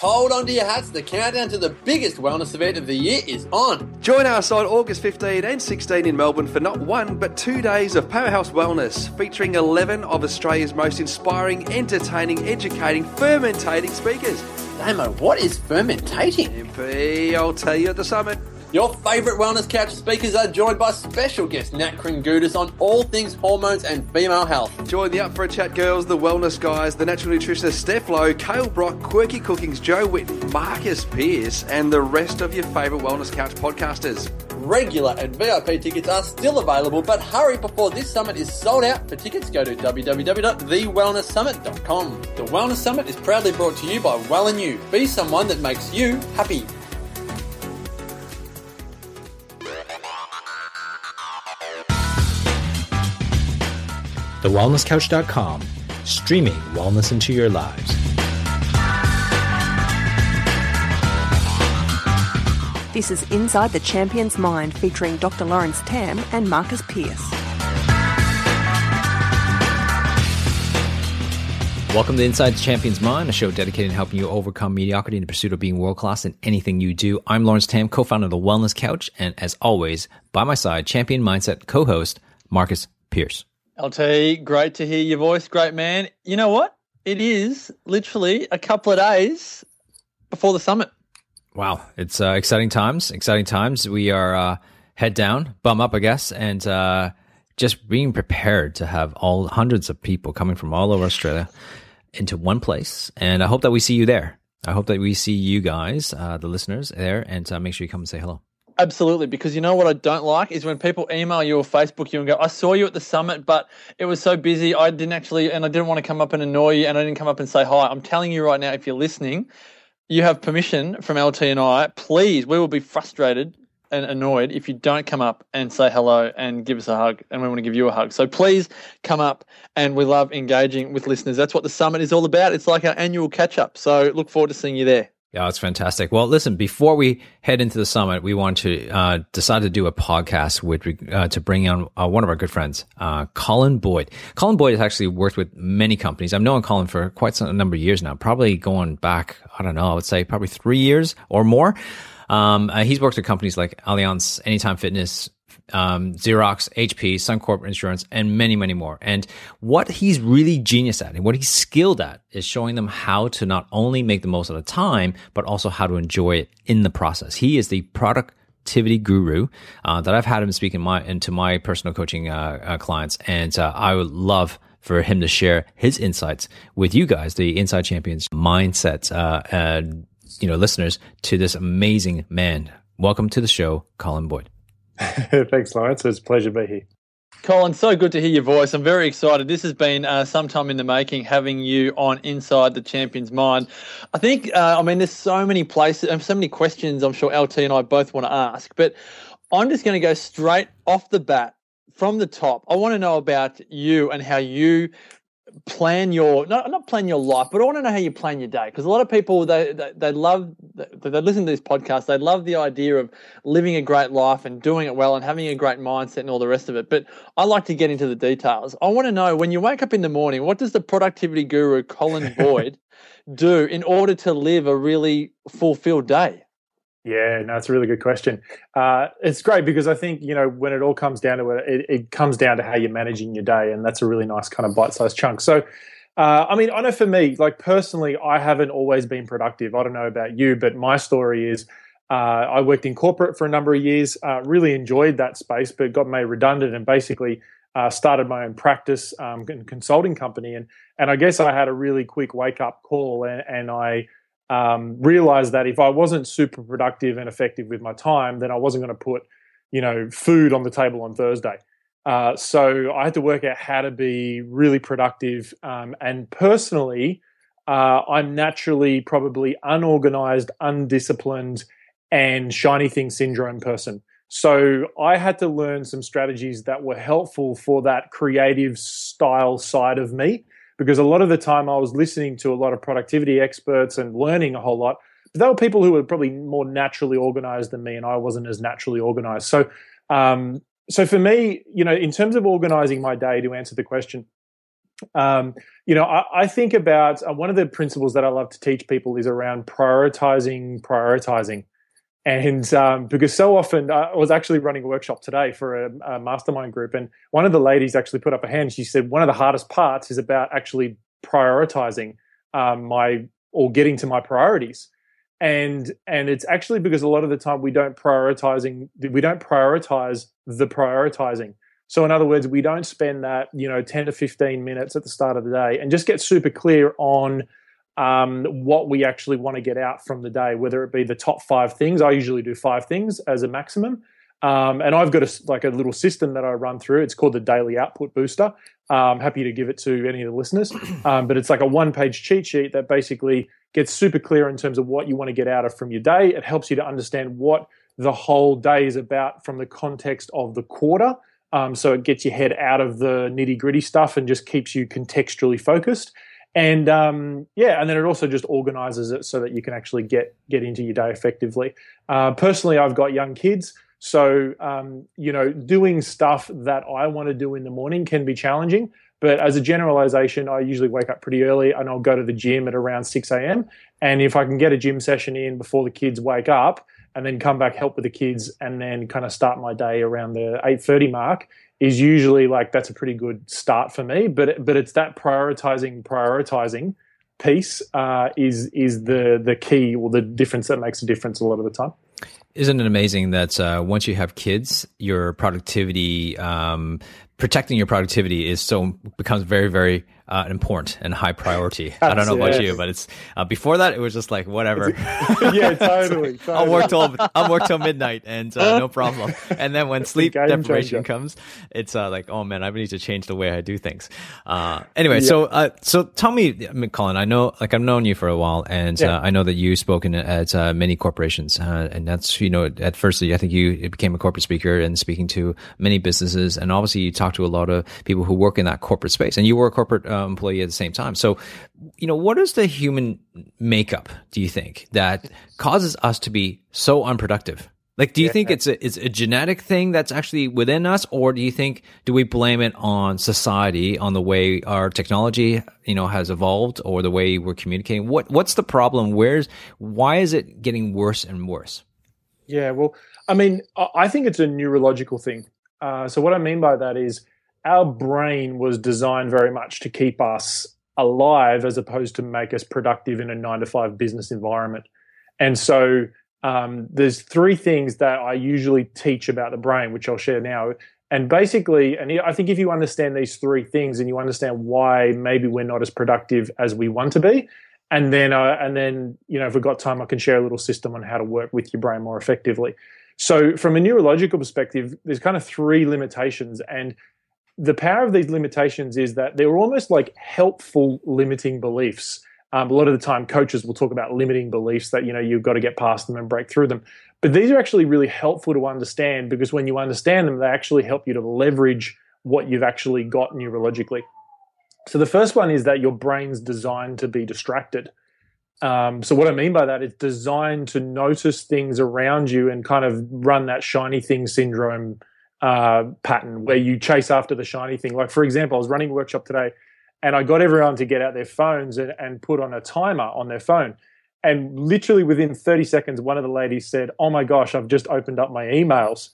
Hold on to your hats, the countdown to the biggest wellness event of the year is on. Join us on August 15 and 16 in Melbourne for not one but two days of Powerhouse Wellness, featuring 11 of Australia's most inspiring, entertaining, educating, fermentating speakers. Damo, what is fermentating? MP, I'll tell you at the summit. Your favourite wellness couch speakers are joined by special guest Nat Kringoudis on all things hormones and female health. Join the Up for a Chat girls, the wellness guys, the natural nutritionist Steph Lowe, Kale Brock, Quirky Cookings, Jo Whitton, Marcus Pearce, and the rest of your favourite wellness couch podcasters. Regular and VIP tickets are still available, but hurry before this summit is sold out. For tickets, go to www.thewellnesssummit.com. The Wellness Summit is proudly brought to you by Well and You. Be someone that makes you happy. TheWellnessCouch.com, streaming wellness into your lives. This is Inside the Champion's Mind featuring Dr. Lawrence Tam and Marcus Pearce. Welcome to Inside the Champion's Mind, a show dedicated to helping you overcome mediocrity in the pursuit of being world class in anything you do. I'm Lawrence Tam, co founder of The Wellness Couch, and as always, by my side, Champion Mindset co host Marcus Pearce. LT, great to hear your voice, great man. You know what? It is literally a couple of days before the summit. Wow, it's uh, exciting times. Exciting times. We are uh, head down, bum up, I guess, and uh, just being prepared to have all hundreds of people coming from all over Australia into one place. And I hope that we see you there. I hope that we see you guys, uh, the listeners, there, and uh, make sure you come and say hello. Absolutely, because you know what I don't like is when people email you or Facebook you and go, "I saw you at the summit, but it was so busy, I didn't actually, and I didn't want to come up and annoy you, and I didn't come up and say hi." I'm telling you right now, if you're listening, you have permission from LT and I. Please, we will be frustrated and annoyed if you don't come up and say hello and give us a hug, and we want to give you a hug. So please come up, and we love engaging with listeners. That's what the summit is all about. It's like our annual catch up. So look forward to seeing you there. Yeah, that's fantastic. Well, listen, before we head into the summit, we want to uh, decide to do a podcast with uh, to bring on uh, one of our good friends, uh, Colin Boyd. Colin Boyd has actually worked with many companies. I've known Colin for quite some, a number of years now, probably going back, I don't know, I would say probably three years or more. Um, uh, he's worked with companies like Allianz, Anytime Fitness, um, Xerox, HP, Suncorp Insurance, and many, many more. And what he's really genius at and what he's skilled at is showing them how to not only make the most of the time, but also how to enjoy it in the process. He is the productivity guru uh, that I've had him speak in my, into my personal coaching uh, uh, clients. And uh, I would love for him to share his insights with you guys, the Inside Champions mindset, uh, you know, listeners to this amazing man. Welcome to the show, Colin Boyd. Thanks, Lawrence. It's a pleasure to be here. Colin, so good to hear your voice. I'm very excited. This has been uh, some time in the making, having you on Inside the Champion's Mind. I think, uh, I mean, there's so many places and so many questions I'm sure LT and I both want to ask, but I'm just going to go straight off the bat from the top. I want to know about you and how you plan your not not plan your life, but I want to know how you plan your day because a lot of people they they, they love they, they listen to this podcast. They love the idea of living a great life and doing it well and having a great mindset and all the rest of it. But I like to get into the details. I want to know when you wake up in the morning, what does the productivity guru Colin Boyd do in order to live a really fulfilled day? Yeah, no, it's a really good question. Uh, it's great because I think you know when it all comes down to it, it, it comes down to how you're managing your day, and that's a really nice kind of bite-sized chunk. So, uh, I mean, I know for me, like personally, I haven't always been productive. I don't know about you, but my story is uh, I worked in corporate for a number of years, uh, really enjoyed that space, but got made redundant and basically uh, started my own practice um, and consulting company. And and I guess I had a really quick wake up call, and, and I um, realized that if I wasn't super productive and effective with my time, then I wasn't going to put, you know, food on the table on Thursday. Uh, so I had to work out how to be really productive. Um, and personally, uh, I'm naturally probably unorganized, undisciplined, and shiny thing syndrome person. So I had to learn some strategies that were helpful for that creative style side of me because a lot of the time I was listening to a lot of productivity experts and learning a whole lot. But they were people who were probably more naturally organized than me, and I wasn't as naturally organized. So, um, so for me, you know, in terms of organizing my day, to answer the question, Um, you know, I, I think about uh, one of the principles that I love to teach people is around prioritizing, prioritizing. And um, because so often, uh, I was actually running a workshop today for a, a, mastermind group, and one of the ladies actually put up a hand. She said one of the hardest parts is about actually prioritizing um, my or getting to my priorities, and and it's actually because a lot of the time we don't prioritizing we don't prioritize the prioritizing. So in other words, we don't spend that you know ten to fifteen minutes at the start of the day and just get super clear on um, what we actually want to get out from the day, whether it be the top five things. I usually do five things as a maximum. Um, and I've got a, like a little system that I run through. It's called the Daily Output Booster. I'm um, happy to give it to any of the listeners. Um, but it's like a one page cheat sheet that basically gets super clear in terms of what you want to get out of from your day. It helps you to understand what the whole day is about from the context of the quarter. Um, so it gets your head out of the nitty gritty stuff and just keeps you contextually focused and um, yeah, and then it also just organizes it so that you can actually get get into your day effectively. Uh, personally, I've got young kids, so um, you know, doing stuff that I want to do in the morning can be challenging. But as a generalization, I usually wake up pretty early and I'll go to the gym at around 6 a.m. And if I can get a gym session in before the kids wake up and then come back, help with the kids, and then kind of start my day around the 8.30 mark, is usually like that's a pretty good start for me. But but it's that prioritizing prioritizing piece uh, is is the the key or the difference that makes a difference a lot of the time. Isn't it amazing that uh, once you have kids, your productivity, um, protecting your productivity is so becomes very very uh, important and high priority. I don't know about you, but it's uh, before that it was just like whatever. yeah, totally. totally. I'll work till I'll work till midnight and uh, no problem. And then when sleep deprivation changer. comes, it's uh, like oh man, I need to change the way I do things. Uh, anyway, yeah. so uh, so tell me, Colin, I know like I've known you for a while, and yeah. I know that you've spoken at many corporations, and that's you know at first I think you became a corporate speaker and speaking to many businesses, and obviously you talk to a lot of people who work in that corporate space, and you were a corporate uh, employee at the same time. So, you know, what is the human makeup, do you think, that causes us to be so unproductive? Like, do you yeah. think it's a, it's a genetic thing that's actually within us, or do you think, do we blame it on society, on the way our technology, you know, has evolved or the way we're communicating? What, what's the problem? Where's, why is it getting worse and worse? Yeah, well, I mean, I think it's a neurological thing. Uh, so what I mean by that is our brain was designed very much to keep us alive as opposed to make us productive in a nine to five business environment. And so um, there's three things that I usually teach about the brain, which I'll share now. And basically, and I think if you understand these three things and you understand why maybe we're not as productive as we want to be, and then uh, and then you know if we've got time, I can share a little system on how to work with your brain more effectively. So from a neurological perspective, there's kind of three limitations, and the power of these limitations is that they're almost like helpful limiting beliefs. Um, a lot of the time, coaches will talk about limiting beliefs that you know you've got to get past them and break through them. But these are actually really helpful to understand because when you understand them, they actually help you to leverage what you've actually got neurologically. So the first one is that your brain's designed to be distracted. Um, so what I mean by that, it's designed to notice things around you and kind of run that shiny thing syndrome uh, pattern where you chase after the shiny thing. Like, for example, I was running a workshop today and I got everyone to get out their phones and, and put on a timer on their phone. And literally within 30 seconds, one of the ladies said, Oh my gosh, I've just opened up my emails.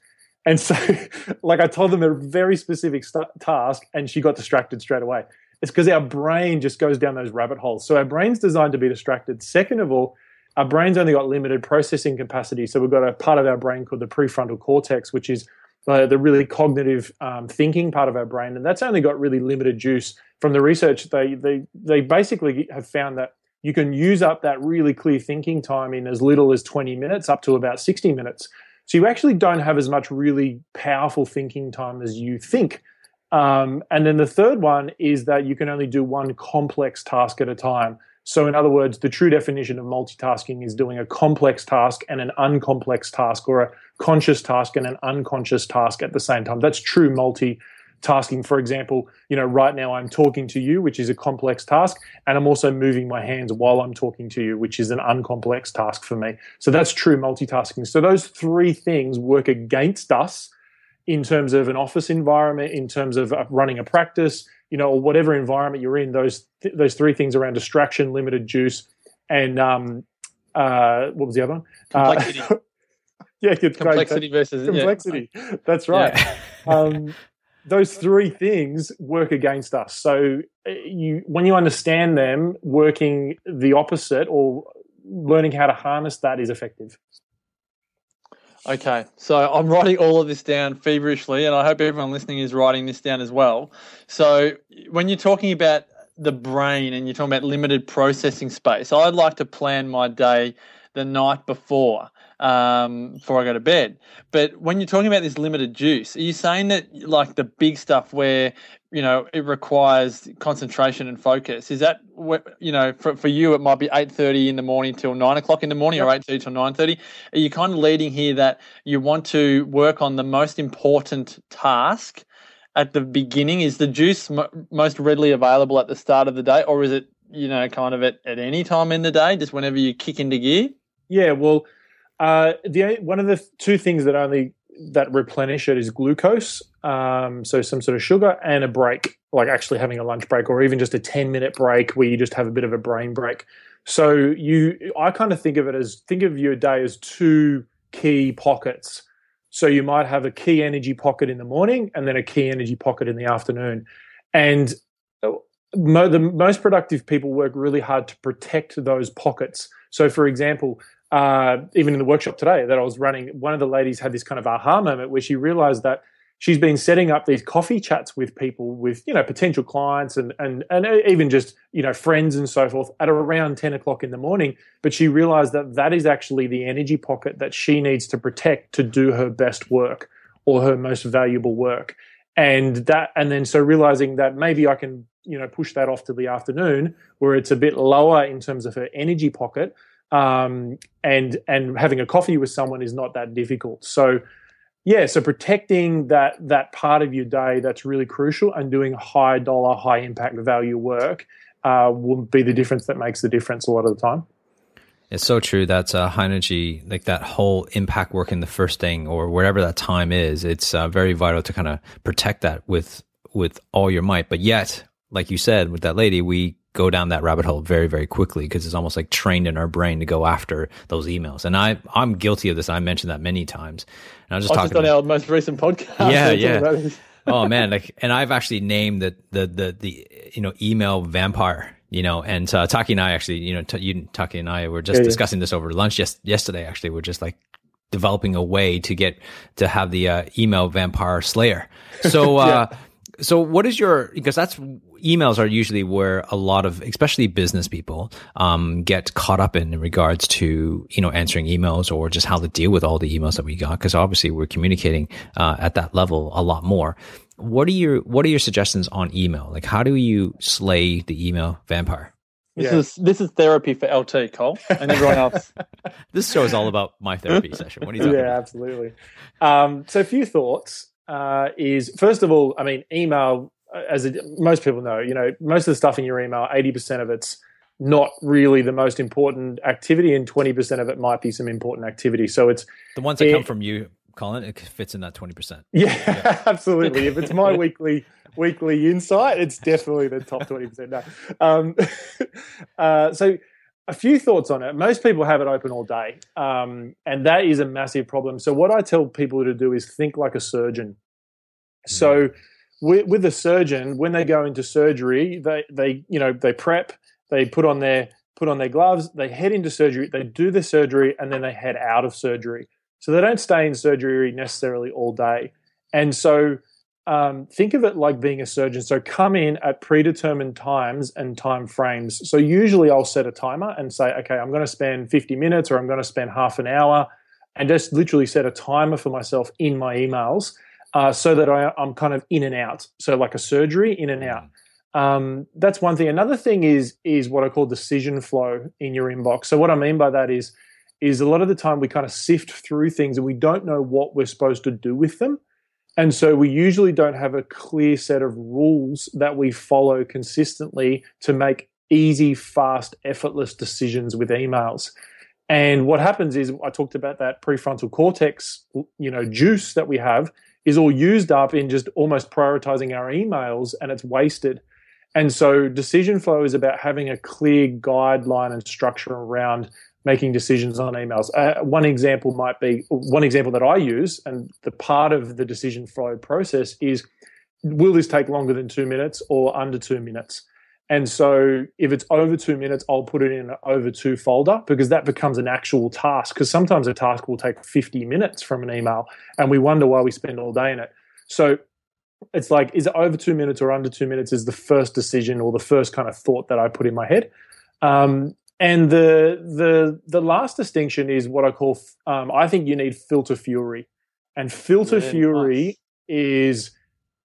And so, like, I told them a very specific st- task, and she got distracted straight away. It's because our brain just goes down those rabbit holes. So, our brain's designed to be distracted. Second of all, our brain's only got limited processing capacity. So, we've got a part of our brain called the prefrontal cortex, which is uh, the really cognitive um, thinking part of our brain, and that's only got really limited juice. From the research, they they they basically have found that you can use up that really clear thinking time in as little as 20 minutes, up to about 60 minutes. So you actually don't have as much really powerful thinking time as you think. Um, and then the third one is that you can only do one complex task at a time. So, in other words, the true definition of multitasking is doing a complex task and an uncomplex task, or a conscious task and an unconscious task at the same time. That's true multitasking. For example, you know, right now I'm talking to you, which is a complex task, and I'm also moving my hands while I'm talking to you, which is an uncomplex task for me. So that's true multitasking. So those three things work against us in terms of an office environment, in terms of uh, running a practice, you know, or whatever environment you're in, those th- those three things around distraction, limited juice, and um, uh, what was the other one? Complexity. Uh, yeah, good, complexity great. versus complexity. Yeah. That's right. Yeah. um, those three things work against us. So uh, you, when you understand them, working the opposite or learning how to harness that is effective. Okay, so I'm writing all of this down feverishly, and I hope everyone listening is writing this down as well. So, when you're talking about the brain and you're talking about limited processing space, I'd like to plan my day the night before um, before I go to bed. But when you're talking about this limited juice, are you saying that like the big stuff where you know it requires concentration and focus? Is that what you know for, for you? It might be eight thirty in the morning till nine o'clock in the morning, yep. or eight thirty till nine thirty. Are you kind of leading here that you want to work on the most important task? At the beginning, is the juice most readily available at the start of the day, or is it you know kind of at, at any time in the day, just whenever you kick into gear? Yeah, well, uh, the one of the two things that only that replenish it is glucose, um, so some sort of sugar, and a break, like actually having a lunch break, or even just a ten minute break where you just have a bit of a brain break. So you, I kind of think of it as think of your day as two key pockets. So you might have a key energy pocket in the morning, and then a key energy pocket in the afternoon, and uh, the most productive people work really hard to protect those pockets. So, for example, uh, even in the workshop today that I was running, one of the ladies had this kind of aha moment where she realized that she's been setting up these coffee chats with people, with you know potential clients and and and even just you know friends and so forth at around ten o'clock in the morning. But she realized that that is actually the energy pocket that she needs to protect to do her best work or her most valuable work. And that, and then so realizing that maybe I can you know push that off to the afternoon where it's a bit lower in terms of her energy pocket um, and and having a coffee with someone is not that difficult. So yeah, so protecting that that part of your day that's really crucial and doing high dollar, high impact value work uh, will be the difference that makes the difference a lot of the time. It's so true. That's uh, high energy, like that whole impact work in the first thing or whatever that time is. It's uh, very vital to kind of protect that with with all your might. But yet, like you said with that lady, we go down that rabbit hole very very quickly because it's almost like trained in our brain to go after those emails. And i i'm guilty of this. I mentioned that many times. And i was just talking about, our most recent podcast. Yeah yeah. oh man. Like and i've actually named the the the, the you know email vampire you know? And uh, taki and i actually you know t- you taki and i were just yeah, discussing yeah. this over lunch just yesterday actually. We're just like developing a way to get to have the uh, email vampire slayer. So uh yeah so what is your because that's emails are usually where a lot of especially business people um, get caught up in, in regards to you know answering emails or just how to deal with all the emails that we got because obviously we're communicating uh, at that level a lot more what are your what are your suggestions on email like how do you slay the email vampire this yeah. is this is therapy for LT Cole and everyone else. this show is all about my therapy session. What are you talking yeah, about? absolutely. Um, so, a few thoughts uh, is first of all, I mean, email, as it, most people know, you know, most of the stuff in your email, 80% of it's not really the most important activity, and 20% of it might be some important activity. So it's the ones that it, come from you, Colin, it fits in that 20%. Yeah, yeah. absolutely. if it's my weekly weekly insight, it's definitely the top 20%. No. Um, uh, so a few thoughts on it. Most people have it open all day, um, and that is a massive problem. So, what I tell people to do is think like a surgeon. Mm-hmm. With, with a surgeon, when they go into surgery, they they you know they prep, they put on their put on their gloves, they head into surgery, they do the surgery, and then they head out of surgery. So they don't stay in surgery necessarily all day. And so um, think of it like being a surgeon. So come in at predetermined times and time frames. So usually I'll set a timer and say, okay, I'm going to spend 50 minutes or I'm going to spend half an hour and just literally set a timer for myself in my emails uh, so that I, am kind of in and out. So like a surgery, in and out. Um, that's one thing. Another thing is is what I call decision flow in your inbox. So what I mean by that is is a lot of the time we kind of sift through things and we don't know what we're supposed to do with them. And so we usually don't have a clear set of rules that we follow consistently to make easy, fast, effortless decisions with emails. And what happens is I talked about that prefrontal cortex, you know, juice that we have is all used up in just almost prioritizing our emails and it's wasted. And so decision flow is about having a clear guideline and structure around making decisions on emails. Uh, one example might be one example that I use, and the part of the decision flow process is will this take longer than two minutes or under two minutes? And so if it's over two minutes, I'll put it in an over two folder because that becomes an actual task. Because sometimes a task will take 50 minutes from an email and we wonder why we spend all day in it. So it's like, is it over two minutes or under two minutes is the first decision or the first kind of thought that I put in my head. Um, and the the the last distinction is what I call um, I think you need filter fury, and filter yeah, fury nice. is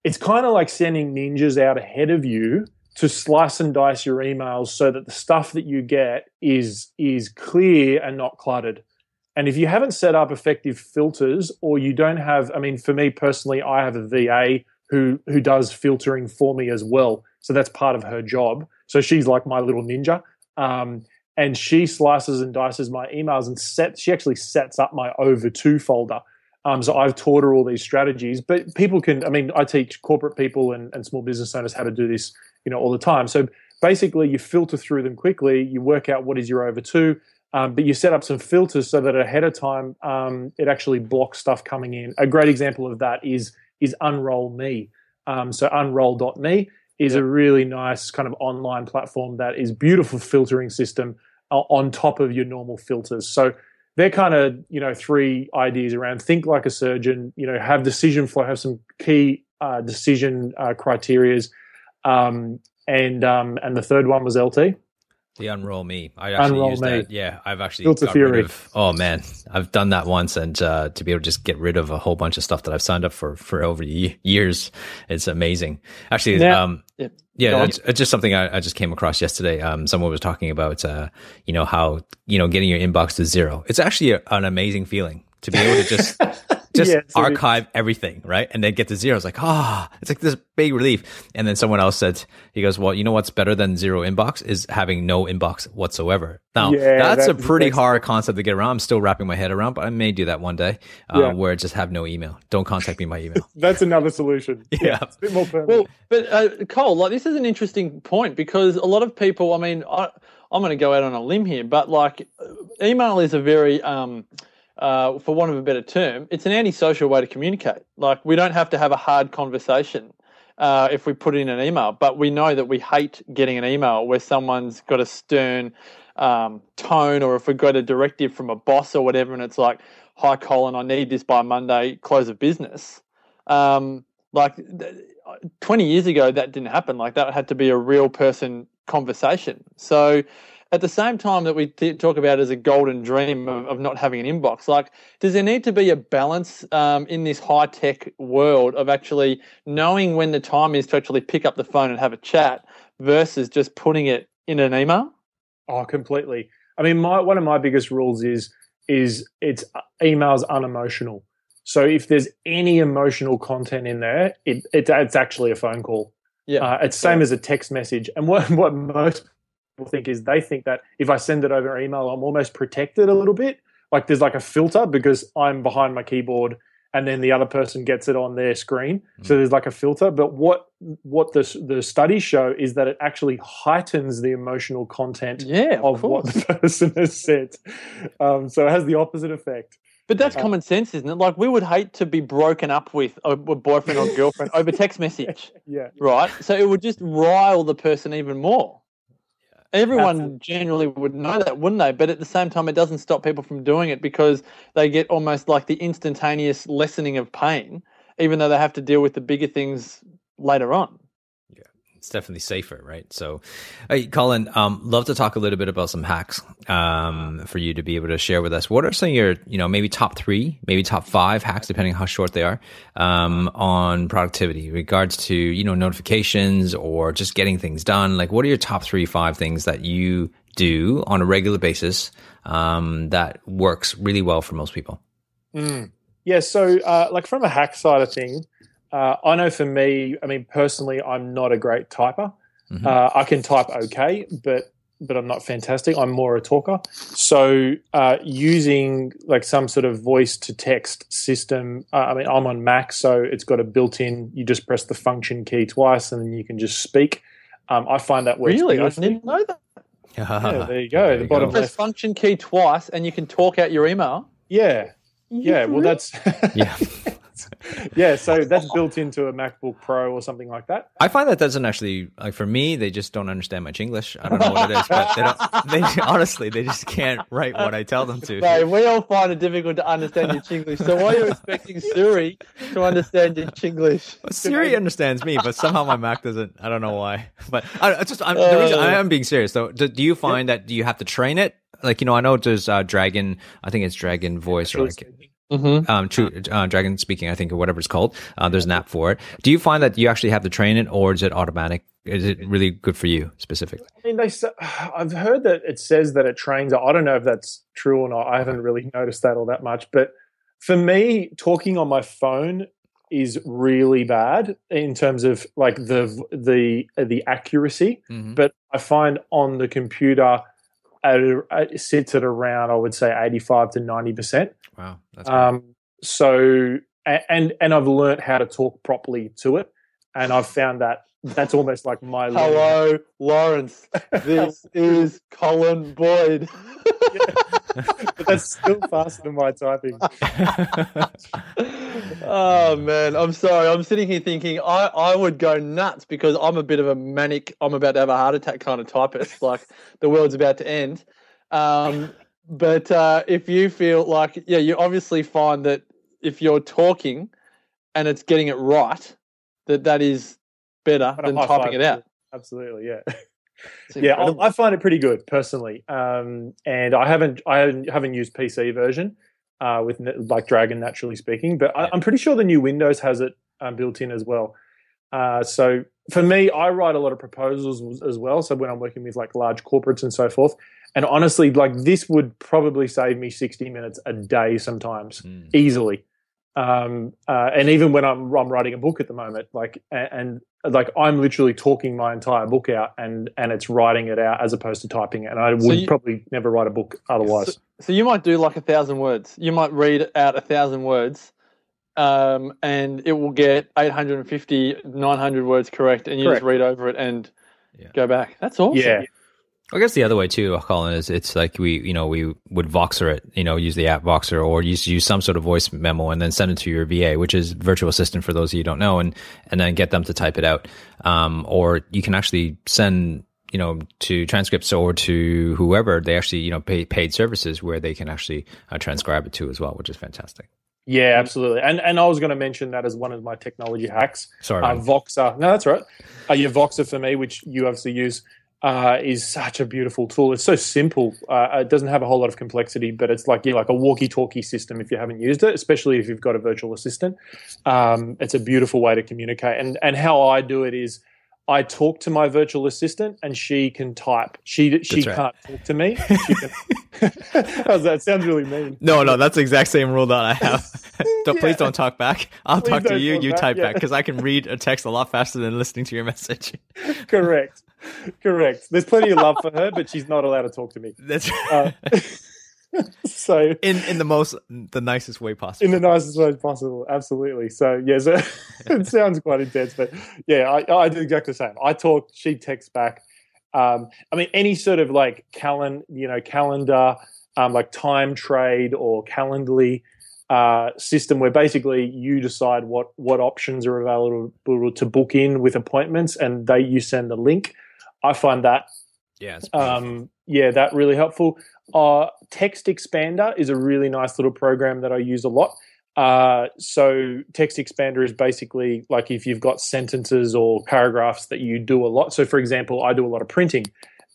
it's kind of like sending ninjas out ahead of you to slice and dice your emails so that the stuff that you get is is clear and not cluttered. And if you haven't set up effective filters or you don't have I mean for me personally I have a VA who who does filtering for me as well. So that's part of her job. So she's like my little ninja. Um, and she slices and dices my emails and sets she actually sets up my over two folder um, so I've taught her all these strategies, but people can. I mean, I teach corporate people and, and small business owners how to do this, you know, all the time. So basically, you filter through them quickly. You work out what is your over two, um, but you set up some filters so that ahead of time um, it actually blocks stuff coming in. A great example of that is is Unroll Me. Um, so unroll.me is a really nice kind of online platform that is beautiful filtering system uh, on top of your normal filters. So they're kind of you know three ideas around think like a surgeon you know have decision flow have some key uh, decision uh, criterias um, and um, and the third one was lt the unroll me i actually unroll used me. that yeah i've actually Filter got Fury. rid of oh man i've done that once and uh, to be able to just get rid of a whole bunch of stuff that i've signed up for for over years it's amazing actually now, um, yeah, it's, it's, just something I, I, just came across yesterday. Um, someone was talking about, uh, you know, how you know getting your inbox to zero. It's actually a, an amazing feeling to be able to just just yes, archive everything, right? And then get to zero. It's like, ah, oh, it's like this big relief. And then someone else said, he goes, well, you know what's better than zero inbox is having no inbox whatsoever. Now, yeah, that's, a pretty hard concept to get around. I'm still wrapping my head around, but I may do that one day uh, yeah. where I just have no email. Don't contact me by email. that's another solution. Yeah. yeah. It's a bit more permanent. Well, but uh, Cole, like this is an interesting point because a lot of people, I mean, I, I'm going to go out on a limb here, but like email is a very, um, uh, for want of a better term, it's an antisocial way to communicate. Like we don't have to have a hard conversation uh, if we put in an email, but we know that we hate getting an email where someone's got a stern um, tone, or if we've got a directive from a boss or whatever, and it's like, "Hi, Colin, I need this by Monday, close of business." Um, like 20 years ago, that didn't happen. Like that had to be a real person conversation. So at the same time that we th- talk about as a golden dream of, of, not having an inbox, like, does there need to be a balance um, in this high tech world of actually knowing when the time is to actually pick up the phone and have a chat versus just putting it in an email? Oh, completely. I mean, my, one of my biggest rules is is it's uh, emails unemotional. So if there's any emotional content in there, it, it it's actually a phone call. Yeah, uh, it's same yeah. as a text message. And what what most people think is they think that if I send it over email, I'm almost protected a little bit. Like there's like a filter because I'm behind my keyboard and then the other person gets it on their screen. Mm. So there's like a filter. But what what the the studies show is that it actually heightens the emotional content yeah, of, of what the person has said. Um, so it has the opposite effect. But that's uh, common sense, isn't it? Like we would hate to be broken up with a, a boyfriend or girlfriend over text message. yeah. Right. So it would just rile the person even more. Everyone Absolutely. generally would know that, wouldn't they? But at the same time, it doesn't stop people from doing it because they get almost like the instantaneous lessening of pain, even though they have to deal with the bigger things later on it's definitely safer, right? So, hey, Colin, um, love to talk a little bit about some hacks um, for you to be able to share with us. What are some of your, you know, maybe top three, maybe top five hacks, depending how short they are, um, on productivity, regards to you know notifications or just getting things done? Like, what are your top three, five things that you do on a regular basis um, that works really well for most people? Mm. Yeah, so uh, like from a hack side of things uh, I know for me, I mean, personally, I'm not a great typer. Mm-hmm. Uh, I can type okay, but but I'm not fantastic. I'm more a talker. So uh, using like some sort of voice to text system. Uh, I mean, I'm on Mac, so it's got a built-in. You just press the function key twice, and then you can just speak. Um, I find that works. Really, I beautifully. didn't know that. Yeah, there you go. the bottom Press left. function key twice, and you can talk out your email. Yeah, yeah. Well, that's Yeah. yeah. So that's built into a MacBook Pro or something like that. I find that doesn't actually like for me. They just don't understand much English. I don't know what it is, but they don't. They honestly, they just can't write what I tell them to. No, we all find it difficult to understand your Chinglish. So why are you expecting Siri to understand your Chinglish? Siri understands me, but somehow my Mac doesn't. I don't know why. But I, it's just I'm, the reason I am being serious though. Do, do you find that you have to train it? Like you know, I know there's uh, Dragon. I think it's Dragon Voice or like Mm-hmm. um, true, uh, Dragon Speaking. I think or whatever it's called. Uh, there's an app for it. Do you find that you actually have to train it, or is it automatic? Is it really good for you specifically? I mean, they. s- I've heard that it says that it trains. I don't know if that's true or not. I haven't really noticed that all that much. But for me, talking on my phone is really bad in terms of like the the the accuracy. Mhm. But I find on the computer. At, it sits at around, I would say, eighty-five to ninety percent. Wow, that's great. Um, so and and I've learnt how to talk properly to it, and I've found that that's almost like my learning. Hello, Lawrence. This is Colin Boyd. but that's still faster than my typing. oh man, I'm sorry. I'm sitting here thinking I, I would go nuts because I'm a bit of a manic. I'm about to have a heart attack kind of typist. Like the world's about to end. Um, but uh, if you feel like yeah, you obviously find that if you're talking and it's getting it right, that that is better than typing it out. Absolutely, yeah, yeah. I, I find it pretty good personally, um, and I haven't I haven't, haven't used PC version uh, with like Dragon NaturallySpeaking, but I, I'm pretty sure the new Windows has it um, built in as well. Uh, so for me, I write a lot of proposals as- well. So when I'm working with like large corporates and so forth, and honestly, like this would probably save me 60 minutes a day sometimes Mm. easily. Um, uh, and even when I'm, I'm writing a book at the moment, like and like I'm literally talking my entire book out and and it's writing it out as opposed to typing it. And I would you- probably never write a book otherwise. So, so you might do like a thousand words. You might read out a thousand words, um, and it will get 850, 900 words correct, and you Correct. just read over it and Yeah. go back. That's awesome. yeah, I guess the other way too, Colin, is it's like we, you know, we would Voxer it, you know, use the app Voxer or use use some sort of voice memo and then send it to your VA, which is virtual assistant for those of you who don't know, and and then get them to type it out. Um, or you can actually send, you know, to transcripts or to whoever they actually, you know, pay paid services where they can actually uh, transcribe it to as well, which is fantastic. yeah, absolutely. And and I was going to mention that as one of my technology hacks. Sorry, Uh. Voxer, no, that's right. Uh, your Voxer for me, which you obviously use, uh, is such a beautiful tool. It's so simple. Uh, it doesn't have a whole lot of complexity, but it's like yeah, like a walkie-talkie system. If you haven't used it, especially if you've got a virtual assistant, um, it's a beautiful way to communicate. And and how I do it is. I talk to my virtual assistant and she can type. She she right. can't talk to me. Can, that? Sounds really mean. No, no, that's the exact same rule that I have. don't, Please don't talk back. I'll Please talk to you. talk You back, type yeah. back because I can read a text a lot faster than listening to your message. Correct. Correct. There's plenty of love for her, but she's not allowed to talk to me. That's Uh, so in in the most the nicest way possible. in the nicest way possible, absolutely. So yeah, so it sounds quite intense, but yeah, I, I do exactly the same. I talk, she texts back. Um, I mean, any sort of like calen, you know, calendar, um, like TimeTrade or Calendly uh, system, where basically you decide what what options are available to book in with appointments, and they you send the link. I find that yeah, um, yeah, that really helpful. Uh, TextExpander is a really nice little program that I use a lot. Uh, so TextExpander is basically like if you've got sentences or paragraphs that you do a lot. So for example, I do a lot of printing,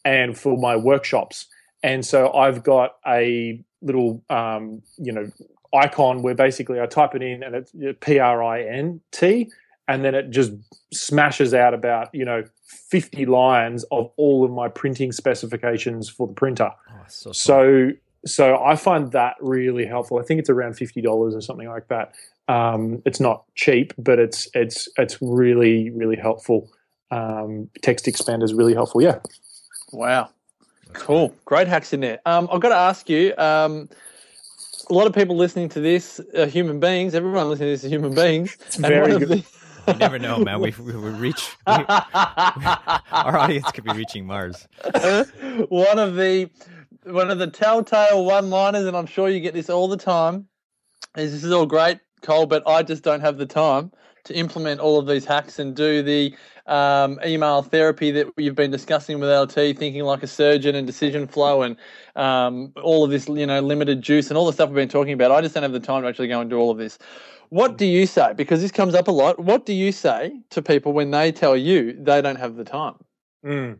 and for my workshops, and so I've got a little um, you know icon where basically I type it in and it's P R I N T, and then it just smashes out about you know 50 lines of all of my printing specifications for the printer Oh, so, so so i find that really helpful i think it's around $50 or something like that um, it's not cheap but it's it's it's really really helpful um, TextExpander is really helpful yeah Wow. Cool, great hacks in there. Um, I've got to ask you. Um, a lot of people listening to this are human beings. Everyone listening to this is human beings. It's very good. The, You never know, man. We we, we reach we, our audience could be reaching Mars. one of the one of the telltale one-liners, and I'm sure you get this all the time. Is this is all great, Cole, but I just don't have the time to implement all of these hacks and do the um, email therapy that you've been discussing with LT, thinking like a surgeon and decision flow and um, all of this, you know, limited juice and all the stuff we've been talking about. I just don't have the time to actually go and do all of this. What do you say? Because this comes up a lot. What do you say to people when they tell you they don't have the time? Mm.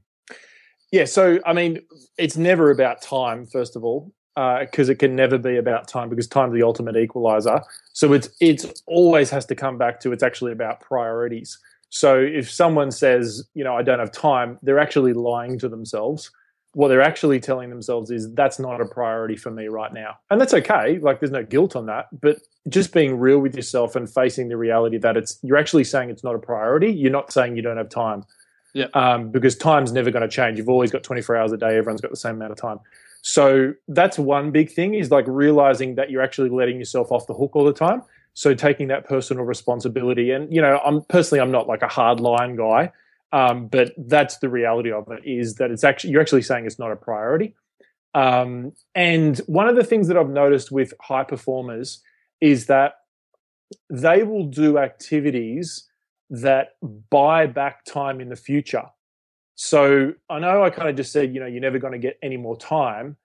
Yeah, so I mean, it's never about time, first of all, because uh, it can never be about time because time's the ultimate equalizer. So it's it's always has to come back to it's actually about priorities. So if someone says, you know, I don't have time, they're actually lying to themselves. What they're actually telling themselves is that's not a priority for me right now. And that's okay. Like there's no guilt on that, but just being real with yourself and facing the reality that it's you're actually saying it's not a priority. You're not saying you don't have time. Yeah. Um, because time's never going to change. You've always got 24 hours a day. Everyone's got the same amount of time. So that's one big thing is like realizing that you're actually letting yourself off the hook all the time. So taking that personal responsibility, and you know, I'm personally I'm not like a hard line guy, um, but that's the reality of it is that it's actually you're actually saying it's not a priority. Um, and one of the things that I've noticed with high performers is that they will do activities that buy back time in the future. So I know I kind of just said, you know, you're never going to get any more time,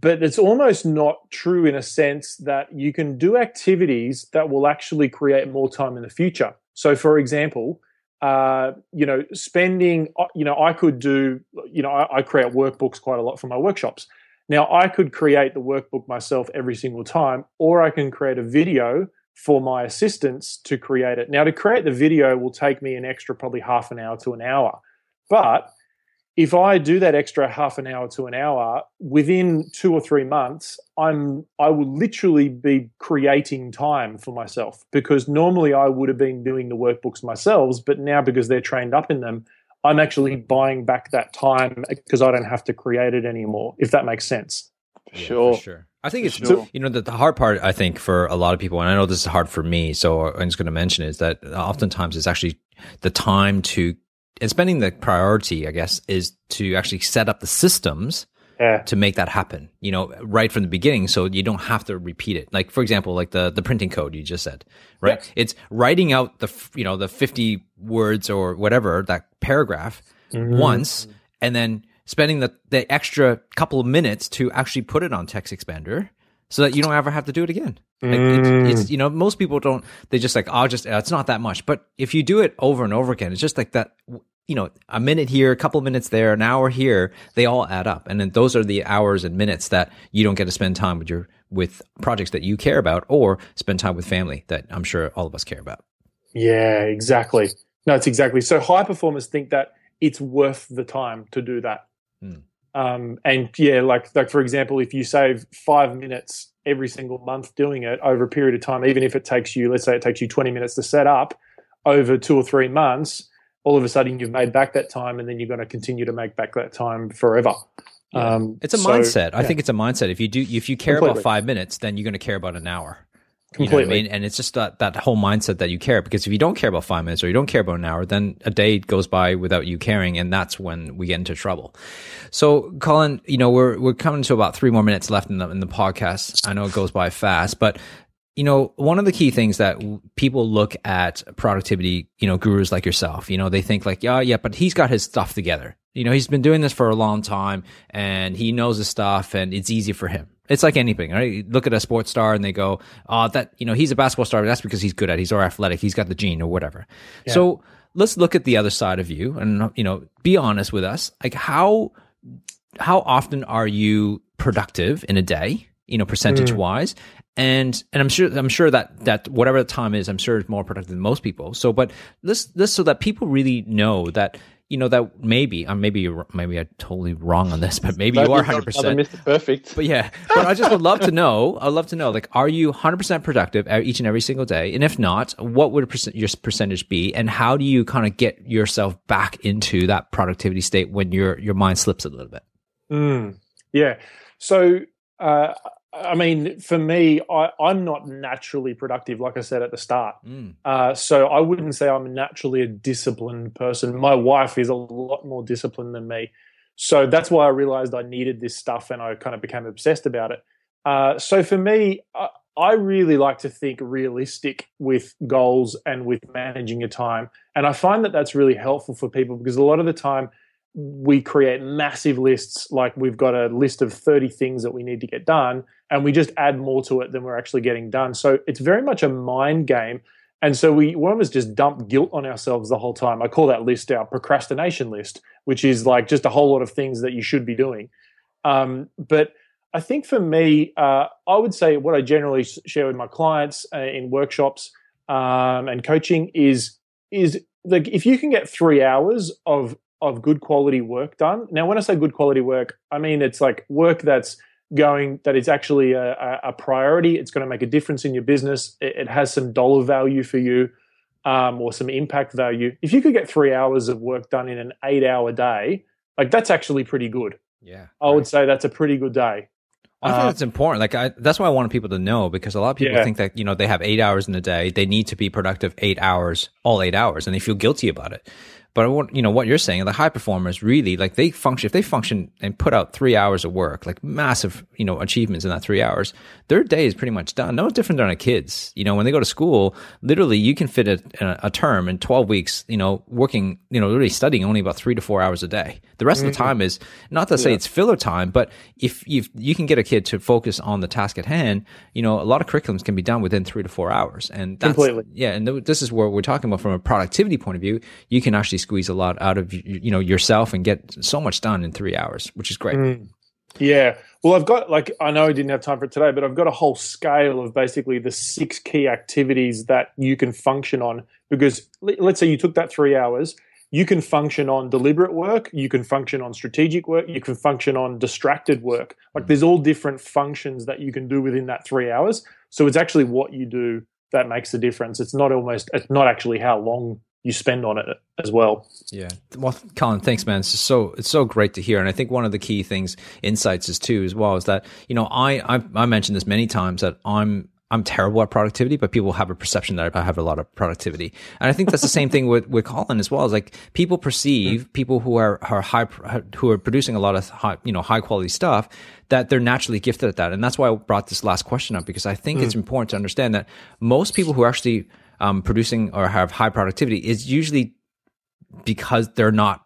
but it's almost not true in a sense that you can do activities that will actually create more time in the future. So, for example, uh, you know, spending, uh, you know, I could do, you know, I, I create workbooks quite a lot for my workshops. Now, I could create the workbook myself every single time, or I can create a video for my assistants to create it. Now, to create the video will take me an extra probably half an hour to an hour. But if I do that extra half an hour to an hour within two or three months, I'm I will literally be creating time for myself because normally I would have been doing the workbooks myself, but now because they're trained up in them, I'm actually buying back that time because I don't have to create it anymore. If that makes sense. Yeah, Sure. for sure. I think it's Sure. you know the, the hard part. I think for a lot of people, and I know this is hard for me, so I'm just going to mention is that oftentimes it's actually the time to and spending the priority, I guess, is to actually set up the systems Yeah. to make that happen. You know, right from the beginning, so you don't have to repeat it. Like for example, like the the printing code you just said, right? It's writing out the you know the 50 words or whatever that paragraph mm-hmm. once, and then spending the the extra couple of minutes to actually put it on TextExpander. So that you don't ever have to do it again. Like it, it's you know most people don't. They just like I'll just uh, it's not that much. But if you do it over and over again, it's just like that. You know, a minute here, a couple of minutes there, an hour here, they all add up, and then those are the hours and minutes that you don't get to spend time with your with projects that you care about, or spend time with family that I'm sure all of us care about. Yeah, exactly. No, it's exactly. So high performers think that it's worth the time to do that. Hmm. Um, and yeah, like like for example, if you save five minutes every single month doing it over a period of time, even if it takes you, let's say it takes you 20 minutes to set up over two or three months, all of a sudden you've made back that time and then you're going to continue to make back that time forever. Um, It's a so, mindset. I yeah, think it's a mindset. If you do, if you care Completely. about five minutes, then you're going to care about an hour. You know I completely. mean? And it's just that, that whole mindset that you care. Because if you don't care about five minutes or you don't care about an hour, then a day goes by without you caring, and that's when we get into trouble. So, Colin, you know, we're we're coming to about three more minutes left in the in the podcast. I know it goes by fast, but you know, one of the key things that w- people look at productivity, you know, gurus like yourself, you know, they think like, yeah, yeah, but he's got his stuff together. You know, he's been doing this for a long time and he knows his stuff and it's easy for him. It's like anything, right? You look at a sports star and they go, oh, that, you know, he's a basketball star. But that's because he's good at it. He's or athletic. He's got the gene or whatever. So let's look at the other side of you and, you know, be honest with us. Like how, how often are you productive in a day you know percentage mm. wise and and i'm sure i'm sure that that whatever the time is i'm sure it's more productive than most people so but this this so that people really know that you know that maybe uh, maybe you're, maybe i'm totally wrong on this but maybe you are 100% Mr. Perfect. but yeah, but I just would love to know. I'd love to know, like, are you 100% productive e- each and every single day? And if not, what would percent, your percentage be? And how do you kind of get yourself back into that productivity state when your your mind slips a little bit? Mm, yeah. So, uh, I mean, for me, I, am not naturally productive, like I said at the start. Mm. Uh, so I wouldn't say I'm naturally a disciplined person. My wife is a lot more disciplined than me. So that's why I realized I needed this stuff and I kind of became obsessed about it. Uh, so for me, I, I really like to think realistic with goals and with managing your time. And I find that that's really helpful for people because a lot of the time, we create massive lists like we've got a list of 30 things that we need to get done and we just add more to it than we're actually getting done. So it's very much a mind game. And so we almost just dump guilt on ourselves the whole time. I call that list our procrastination list which is like just a whole lot of things that you should be doing. Um, but i think for me uh, i would say what i generally share with my clients uh, in workshops um, and coaching is is like if you can get three hours of of good quality work done. Now, when I say good quality work, I mean it's like work that's going that is actually a, a priority. It's going to make a difference in your business. It, it has some dollar value for you um, or some impact value. If you could get three hours of work done in an eight-hour day, like that's actually pretty good. Yeah, I right. would say that's a pretty good day. I think uh, that's important. Like I, that's why I wanted people to know because a lot of people yeah. think that you know they have eight hours in a day. They need to be productive eight hours, all eight hours, and they feel guilty about it. But what you know, what you're saying, the high performers really like they function. If they function and put out three hours of work, like massive, you know, achievements in that three hours, their day is pretty much done. No different than our kids. You know, when they go to school, literally you can fit a, a term in 12 weeks. You know, working, you know, really studying only about three to four hours a day. The rest mm-hmm. of the mm-hmm. time is not to say yeah. it's filler time, but if if you can get a kid to focus on the task at hand, you know, a lot of curriculums can be done within three to four hours. And that's, completely, yeah. And this is where we're talking about from a productivity point of view. You can actually squeeze a lot out of you know yourself and get so much done in three hours, which is great. Mm. Yeah. Well, I've got like I know I didn't have time for it today, but I've got a whole scale of basically the six key activities that you can function on. Because let's say you took that three hours, you can function on deliberate work, you can function on strategic work, you can function on distracted work. Like there's all different functions that you can do within that three hours. So it's actually what you do that makes the difference. It's not almost it's not actually how long you spend on it as well. Yeah. Well, Colin, thanks, man. It's so it's so great to hear, and I think one of the key things, insights, is too as well, is that you know I I, I mentioned this many times that I'm I'm terrible at productivity, but people have a perception that I have a lot of productivity. And I think that's the same thing with, with Colin as well. Is like people perceive mm. people who are, are high, who are producing a lot of high, you know, high quality stuff that they're naturally gifted at that. And that's why I brought this last question up because I think mm. it's important to understand that most people who actually um, producing or have high productivity is usually because they're not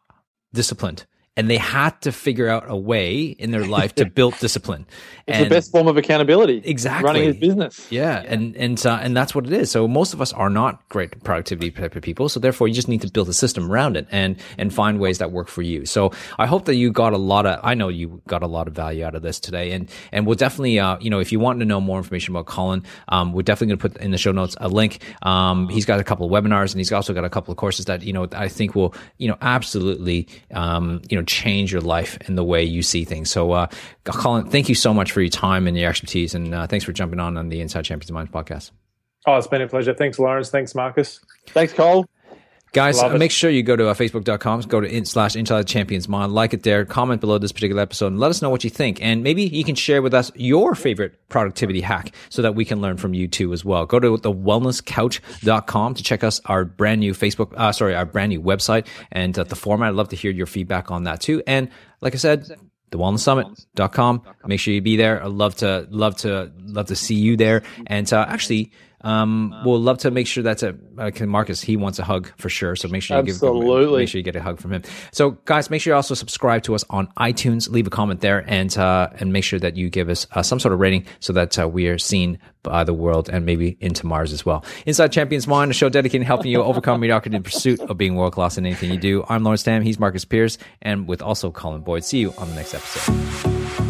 disciplined and they had to figure out a way in their life to build discipline. It's and the best form of accountability. Exactly, running his business. Yeah, yeah. and and uh, and that's what it is. So most of us are not great productivity type of people. So therefore, you just need to build a system around it and and find ways that work for you. So I hope that you got a lot of. I know you got a lot of value out of this today, and and we'll definitely, uh, you know, if you want to know more information about Colin, um, we're definitely going to put in the show notes a link. Um, he's got a couple of webinars, and he's also got a couple of courses that you know I think will you know absolutely um, you know change your life and the way you see things. So, uh, Colin, thank you so much for your time and your expertise, and uh, thanks for jumping on on the Inside Champions of Minds podcast. Oh, it's been a pleasure. Thanks, Lawrence. Thanks, Marcus. Thanks, Cole. Guys, make sure you go to uh, facebook.com, go to in slash Inside Champions Mind, like it there, comment below this particular episode, and let us know what you think. And maybe you can share with us your favorite productivity hack so that we can learn from you too as well. Go to the wellnesscouch.com to check us our brand new Facebook, uh, sorry, our brand new website and uh, the format. I'd love to hear your feedback on that too. And like I said, thewellnesssummit.com. Make sure you be there. I'd love to, love to, love to see you there. And uh, actually, um, we'll love to make sure that's a uh, Marcus. He wants a hug for sure. So make sure you Absolutely. give make sure you get a hug from him. So guys, make sure you also subscribe to us on iTunes. Leave a comment there and uh, and make sure that you give us uh, some sort of rating so that uh, we are seen by the world and maybe into Mars as well. Inside Champions Mind, a show dedicated to helping you overcome mediocrity in pursuit of being world class in anything you do. I'm Lawrence Tam. He's Marcus Pearce, and with also Colin Boyd. See you on the next episode.